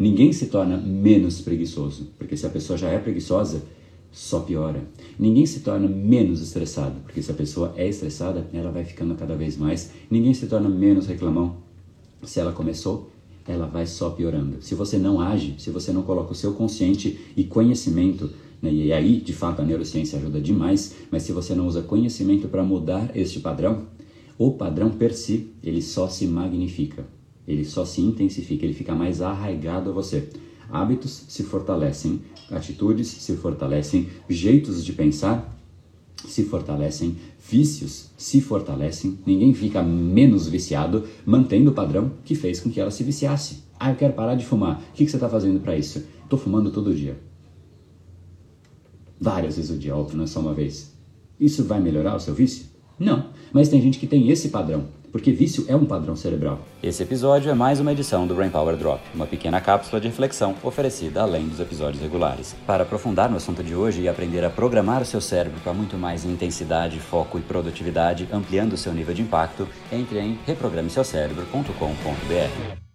Ninguém se torna menos preguiçoso, porque se a pessoa já é preguiçosa, só piora. Ninguém se torna menos estressado, porque se a pessoa é estressada, ela vai ficando cada vez mais. Ninguém se torna menos reclamão. Se ela começou, ela vai só piorando. Se você não age, se você não coloca o seu consciente e conhecimento, né, e aí de fato a neurociência ajuda demais, mas se você não usa conhecimento para mudar este padrão, o padrão per si, ele só se magnifica, ele só se intensifica, ele fica mais arraigado a você. Hábitos se fortalecem, atitudes se fortalecem, jeitos de pensar se fortalecem, vícios se fortalecem, ninguém fica menos viciado mantendo o padrão que fez com que ela se viciasse. Ah, eu quero parar de fumar. O que, você está fazendo para isso? Estou fumando todo dia. Várias vezes o dia, óbvio, não é só uma vez. Isso vai melhorar o seu vício? Não. Mas tem gente que tem esse padrão porque vício é um padrão cerebral. Esse episódio é mais uma edição do Brain Power Drop, uma pequena cápsula de reflexão oferecida além dos episódios regulares. Para aprofundar no assunto de hoje e aprender a programar o seu cérebro para muito mais intensidade, foco e produtividade, ampliando o seu nível de impacto, entre em reprogrameseucerebro.com.br.